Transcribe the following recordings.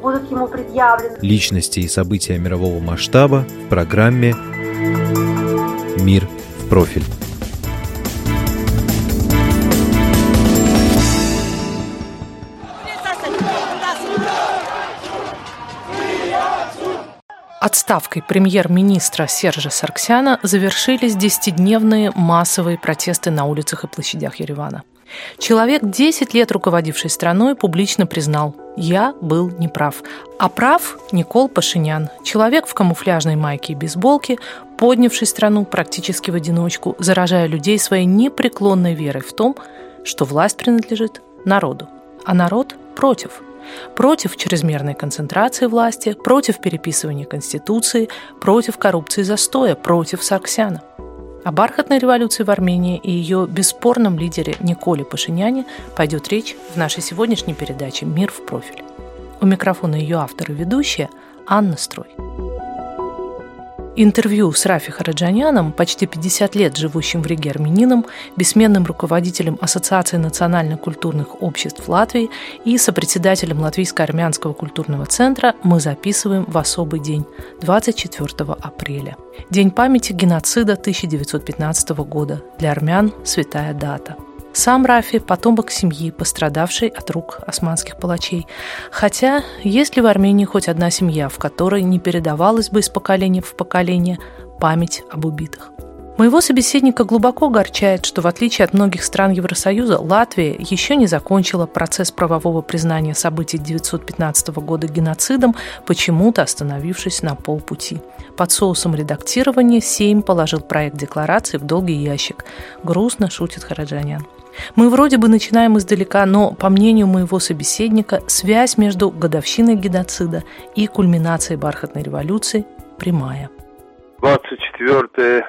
будут ему предъявлены. Личности и события мирового масштаба в программе «Мир в профиль». Отставкой премьер-министра Сержа Сарксяна завершились десятидневные массовые протесты на улицах и площадях Еревана. Человек, 10 лет руководивший страной, публично признал «Я был неправ». А прав Никол Пашинян, человек в камуфляжной майке и бейсболке, поднявший страну практически в одиночку, заражая людей своей непреклонной верой в том, что власть принадлежит народу, а народ против – против чрезмерной концентрации власти, против переписывания Конституции, против коррупции застоя, против Сарксяна. О бархатной революции в Армении и ее бесспорном лидере Николе Пашиняне пойдет речь в нашей сегодняшней передаче «Мир в профиль». У микрофона ее автор и ведущая Анна Строй. Интервью с Рафи Хараджаняном, почти 50 лет живущим в Риге армянином, бессменным руководителем Ассоциации национально-культурных обществ Латвии и сопредседателем Латвийско-армянского культурного центра мы записываем в особый день, 24 апреля. День памяти геноцида 1915 года. Для армян святая дата – сам Рафи – потомок семьи, пострадавшей от рук османских палачей. Хотя, есть ли в Армении хоть одна семья, в которой не передавалась бы из поколения в поколение память об убитых? Моего собеседника глубоко огорчает, что в отличие от многих стран Евросоюза, Латвия еще не закончила процесс правового признания событий 1915 года геноцидом, почему-то остановившись на полпути. Под соусом редактирования Сейм положил проект декларации в долгий ящик. Грустно шутит Хараджанян. Мы вроде бы начинаем издалека, но, по мнению моего собеседника, связь между годовщиной геноцида и кульминацией бархатной революции прямая. 24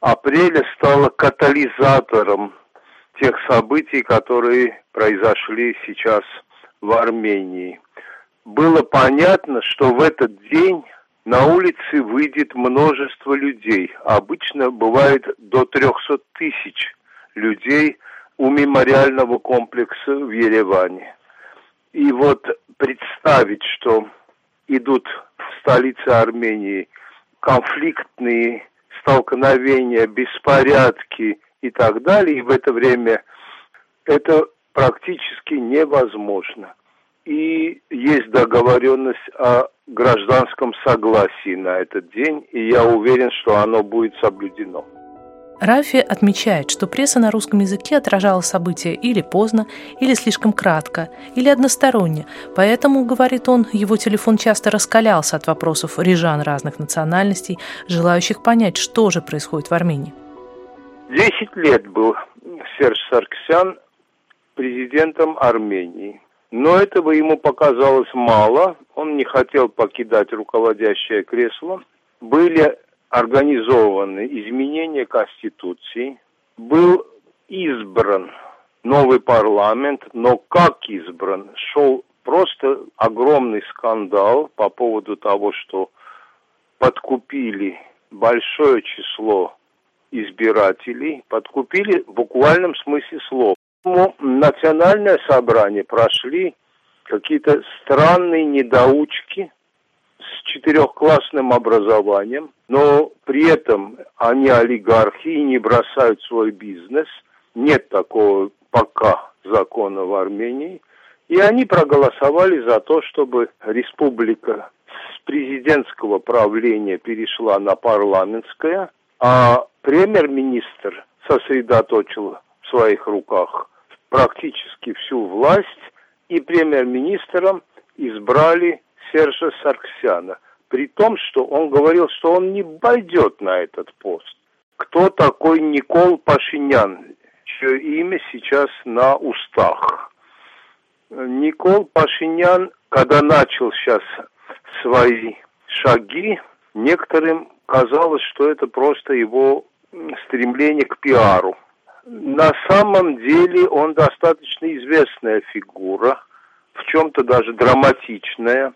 апреля стало катализатором тех событий, которые произошли сейчас в Армении. Было понятно, что в этот день на улице выйдет множество людей. Обычно бывает до 300 тысяч людей у мемориального комплекса в Ереване. И вот представить, что идут в столице Армении конфликтные столкновения, беспорядки и так далее, и в это время это практически невозможно. И есть договоренность о гражданском согласии на этот день, и я уверен, что оно будет соблюдено. Рафи отмечает, что пресса на русском языке отражала события или поздно, или слишком кратко, или односторонне. Поэтому, говорит он, его телефон часто раскалялся от вопросов рижан разных национальностей, желающих понять, что же происходит в Армении. Десять лет был Серж Сарксян президентом Армении. Но этого ему показалось мало. Он не хотел покидать руководящее кресло. Были организованы изменения Конституции, был избран новый парламент, но как избран, шел просто огромный скандал по поводу того, что подкупили большое число избирателей, подкупили в буквальном смысле слова. Национальное собрание прошли какие-то странные недоучки, четырехклассным образованием, но при этом они олигархи и не бросают свой бизнес. Нет такого пока закона в Армении. И они проголосовали за то, чтобы республика с президентского правления перешла на парламентское, а премьер-министр сосредоточил в своих руках практически всю власть, и премьер-министром избрали Сержа Сарксяна, при том, что он говорил, что он не пойдет на этот пост. Кто такой Никол Пашинян, чье имя сейчас на устах? Никол Пашинян, когда начал сейчас свои шаги некоторым казалось, что это просто его стремление к пиару. На самом деле он достаточно известная фигура, в чем-то даже драматичная.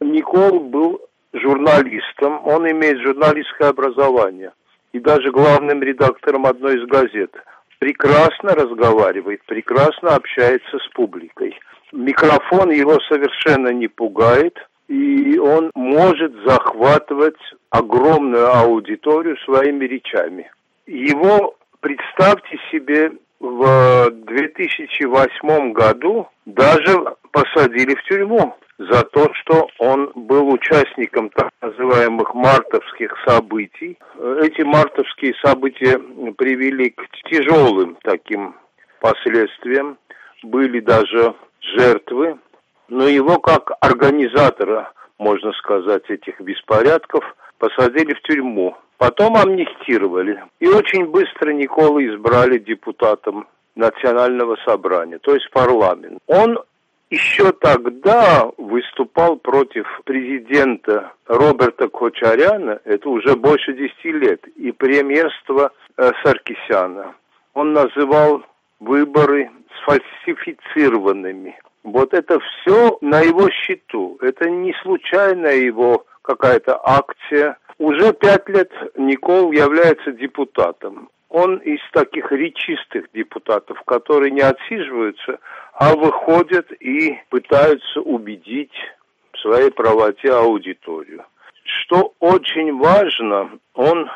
Никол был журналистом, он имеет журналистское образование и даже главным редактором одной из газет. Прекрасно разговаривает, прекрасно общается с публикой. Микрофон его совершенно не пугает, и он может захватывать огромную аудиторию своими речами. Его, представьте себе, в 2008 году даже посадили в тюрьму за то, что он был участником так называемых мартовских событий. Эти мартовские события привели к тяжелым таким последствиям. Были даже жертвы, но его как организатора, можно сказать, этих беспорядков посадили в тюрьму. Потом амнистировали. И очень быстро Никола избрали депутатом Национального собрания, то есть парламент. Он еще тогда выступал против президента Роберта Кочаряна, это уже больше десяти лет, и премьерства э, Саркисяна. Он называл выборы сфальсифицированными. Вот это все на его счету. Это не случайная его какая-то акция. Уже пять лет Никол является депутатом. Он из таких речистых депутатов, которые не отсиживаются, а выходят и пытаются убедить в своей правоте аудиторию. Что очень важно, он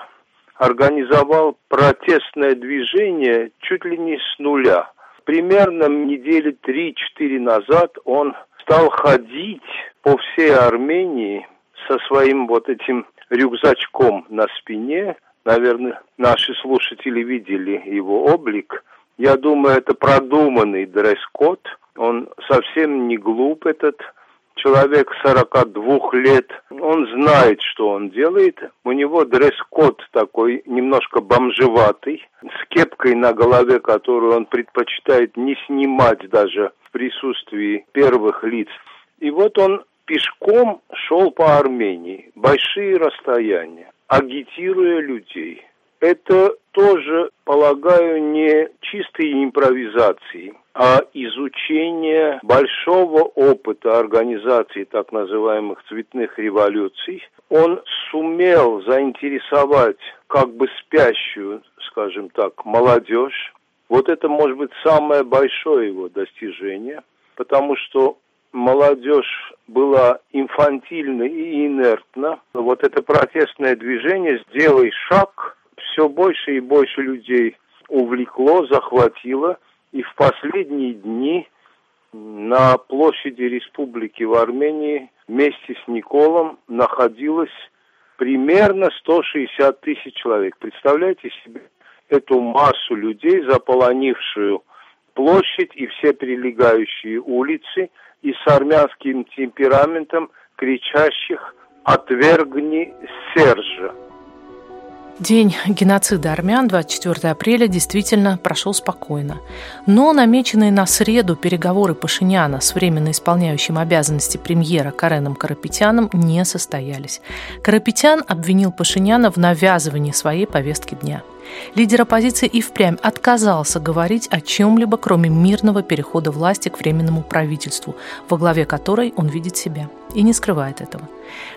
организовал протестное движение чуть ли не с нуля. Примерно недели 3-4 назад он стал ходить по всей Армении со своим вот этим рюкзачком на спине. Наверное, наши слушатели видели его облик. Я думаю, это продуманный дресс-код. Он совсем не глуп, этот человек 42 лет. Он знает, что он делает. У него дресс-код такой немножко бомжеватый, с кепкой на голове, которую он предпочитает не снимать даже в присутствии первых лиц. И вот он пешком шел по Армении, большие расстояния, агитируя людей. Это тоже, полагаю, не чистые импровизации, а изучение большого опыта организации так называемых цветных революций. Он сумел заинтересовать как бы спящую, скажем так, молодежь. Вот это может быть самое большое его достижение, потому что молодежь была инфантильна и инертна. Вот это протестное движение «Сделай шаг» все больше и больше людей увлекло, захватило. И в последние дни на площади республики в Армении вместе с Николом находилось примерно 160 тысяч человек. Представляете себе эту массу людей, заполонившую площадь и все прилегающие улицы – и с армянским темпераментом кричащих «Отвергни Сержа!». День геноцида армян 24 апреля действительно прошел спокойно. Но намеченные на среду переговоры Пашиняна с временно исполняющим обязанности премьера Кареном Карапетяном не состоялись. Карапетян обвинил Пашиняна в навязывании своей повестки дня – Лидер оппозиции и впрямь отказался говорить о чем-либо, кроме мирного перехода власти к временному правительству, во главе которой он видит себя. И не скрывает этого.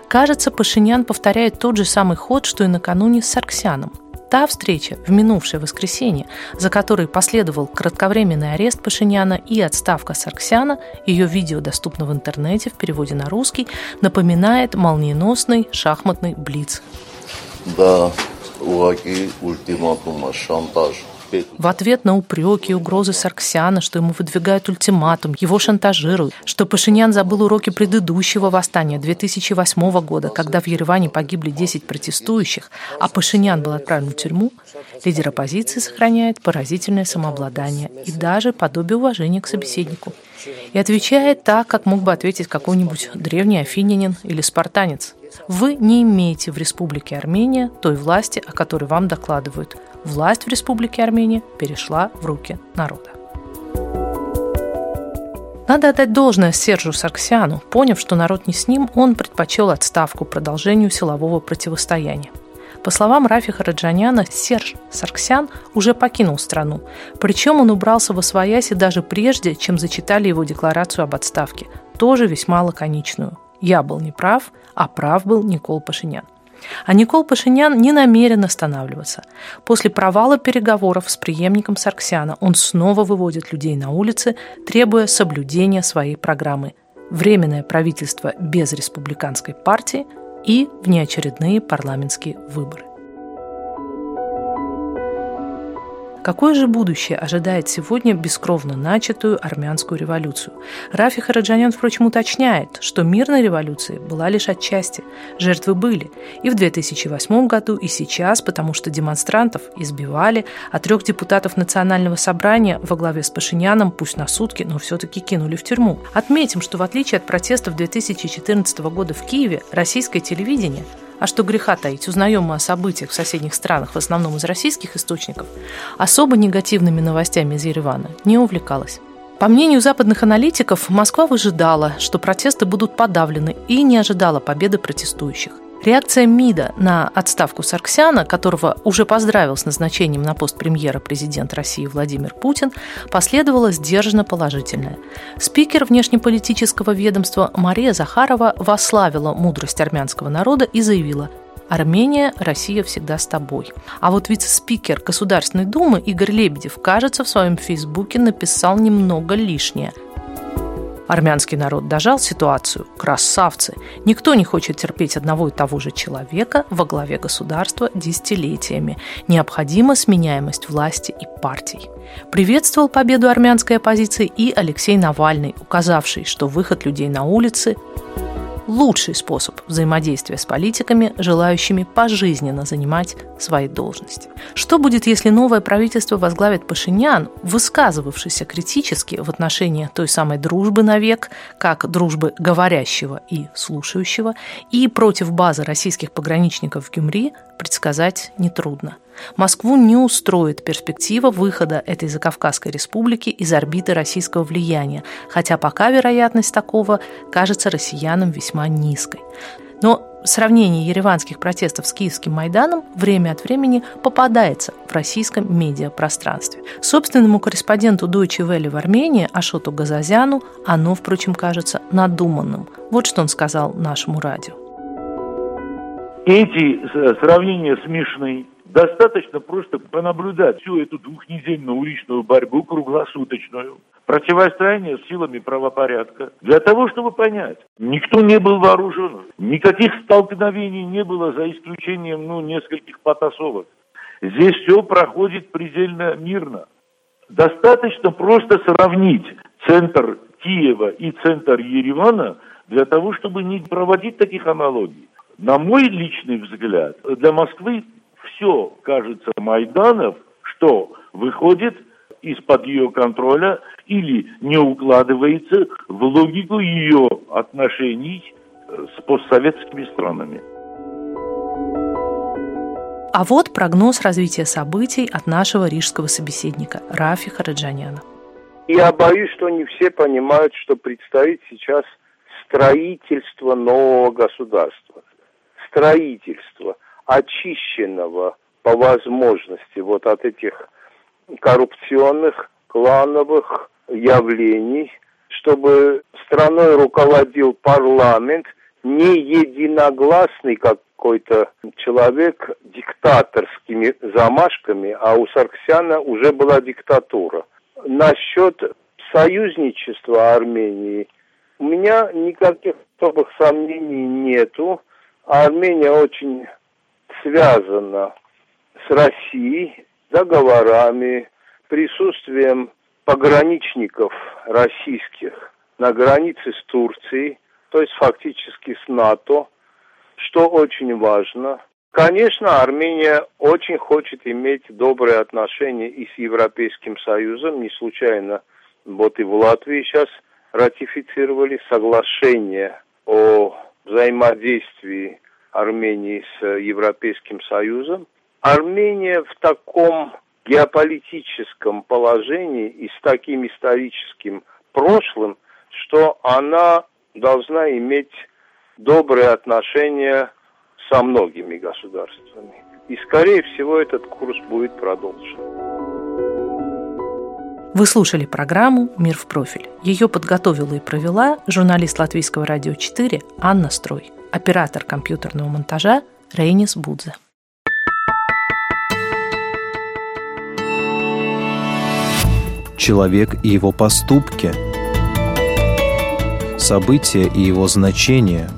Кажется, Пашинян повторяет тот же самый ход, что и накануне с Сарксяном. Та встреча в минувшее воскресенье, за которой последовал кратковременный арест Пашиняна и отставка Сарксяна, ее видео доступно в интернете в переводе на русский, напоминает молниеносный шахматный блиц. Да, o aqui ultimatum, a chantagem. В ответ на упреки и угрозы Сарксяна, что ему выдвигают ультиматум, его шантажируют, что Пашинян забыл уроки предыдущего восстания 2008 года, когда в Ереване погибли 10 протестующих, а Пашинян был отправлен в тюрьму, лидер оппозиции сохраняет поразительное самообладание и даже подобие уважения к собеседнику. И отвечает так, как мог бы ответить какой-нибудь древний афинянин или спартанец – вы не имеете в Республике Армения той власти, о которой вам докладывают. Власть в Республике Армения перешла в руки народа. Надо отдать должное Сержу Сарксяну. Поняв, что народ не с ним, он предпочел отставку продолжению силового противостояния. По словам Рафиха Раджаняна, Серж Сарксян уже покинул страну. Причем он убрался во свояси даже прежде, чем зачитали его декларацию об отставке, тоже весьма лаконичную. «Я был неправ, а прав был Никол Пашинян». А Никол Пашинян не намерен останавливаться. После провала переговоров с преемником Сарксяна он снова выводит людей на улицы, требуя соблюдения своей программы «Временное правительство без республиканской партии» и внеочередные парламентские выборы. Какое же будущее ожидает сегодня бескровно начатую армянскую революцию? Рафи Хараджанян, впрочем, уточняет, что мирной революции была лишь отчасти. Жертвы были и в 2008 году, и сейчас, потому что демонстрантов избивали, а трех депутатов Национального собрания во главе с Пашиняном, пусть на сутки, но все-таки кинули в тюрьму. Отметим, что в отличие от протестов 2014 года в Киеве, российское телевидение – а что греха таить, узнаем мы о событиях в соседних странах, в основном из российских источников, особо негативными новостями из Еревана не увлекалась. По мнению западных аналитиков, Москва выжидала, что протесты будут подавлены и не ожидала победы протестующих. Реакция МИДа на отставку Сарксяна, которого уже поздравил с назначением на пост премьера президент России Владимир Путин, последовала сдержанно положительная. Спикер внешнеполитического ведомства Мария Захарова восславила мудрость армянского народа и заявила Армения, Россия всегда с тобой. А вот вице-спикер Государственной Думы Игорь Лебедев, кажется, в своем фейсбуке написал немного лишнее – Армянский народ дожал ситуацию. Красавцы! Никто не хочет терпеть одного и того же человека во главе государства десятилетиями. Необходима сменяемость власти и партий. Приветствовал победу армянской оппозиции и Алексей Навальный, указавший, что выход людей на улицы лучший способ взаимодействия с политиками, желающими пожизненно занимать свои должности. Что будет, если новое правительство возглавит Пашинян, высказывавшийся критически в отношении той самой дружбы навек, как дружбы говорящего и слушающего, и против базы российских пограничников в Гюмри, предсказать нетрудно. Москву не устроит перспектива выхода этой Закавказской республики из орбиты российского влияния, хотя пока вероятность такого кажется россиянам весьма низкой. Но сравнение ереванских протестов с киевским Майданом время от времени попадается в российском медиапространстве. Собственному корреспонденту Deutsche Welle в Армении Ашоту Газазяну оно, впрочем, кажется надуманным. Вот что он сказал нашему радио. Эти э, сравнения смешны. Достаточно просто понаблюдать всю эту двухнедельную уличную борьбу круглосуточную, противостояние с силами правопорядка, для того, чтобы понять, никто не был вооружен, никаких столкновений не было, за исключением, ну, нескольких потасовок. Здесь все проходит предельно мирно. Достаточно просто сравнить центр Киева и центр Еревана для того, чтобы не проводить таких аналогий. На мой личный взгляд, для Москвы все, кажется, Майданов, что выходит из-под ее контроля или не укладывается в логику ее отношений э, с постсоветскими странами. А вот прогноз развития событий от нашего рижского собеседника Рафи Хараджаняна. Я боюсь, что не все понимают, что предстоит сейчас строительство нового государства. Строительство – очищенного по возможности вот от этих коррупционных, клановых явлений, чтобы страной руководил парламент, не единогласный какой-то человек диктаторскими замашками, а у Сарксяна уже была диктатура. Насчет союзничества Армении у меня никаких особых сомнений нету. Армения очень связано с Россией договорами, присутствием пограничников российских на границе с Турцией, то есть фактически с НАТО, что очень важно. Конечно, Армения очень хочет иметь добрые отношения и с Европейским Союзом. Не случайно вот и в Латвии сейчас ратифицировали соглашение о взаимодействии Армении с Европейским Союзом. Армения в таком геополитическом положении и с таким историческим прошлым, что она должна иметь добрые отношения со многими государствами. И, скорее всего, этот курс будет продолжен. Вы слушали программу «Мир в профиль». Ее подготовила и провела журналист Латвийского радио 4 Анна Строй, оператор компьютерного монтажа Рейнис Будзе. Человек и его поступки. События и его значения.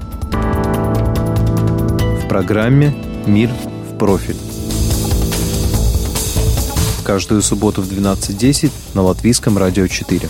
В программе «Мир в профиль». Каждую субботу в 12.10 на Латвийском радио 4.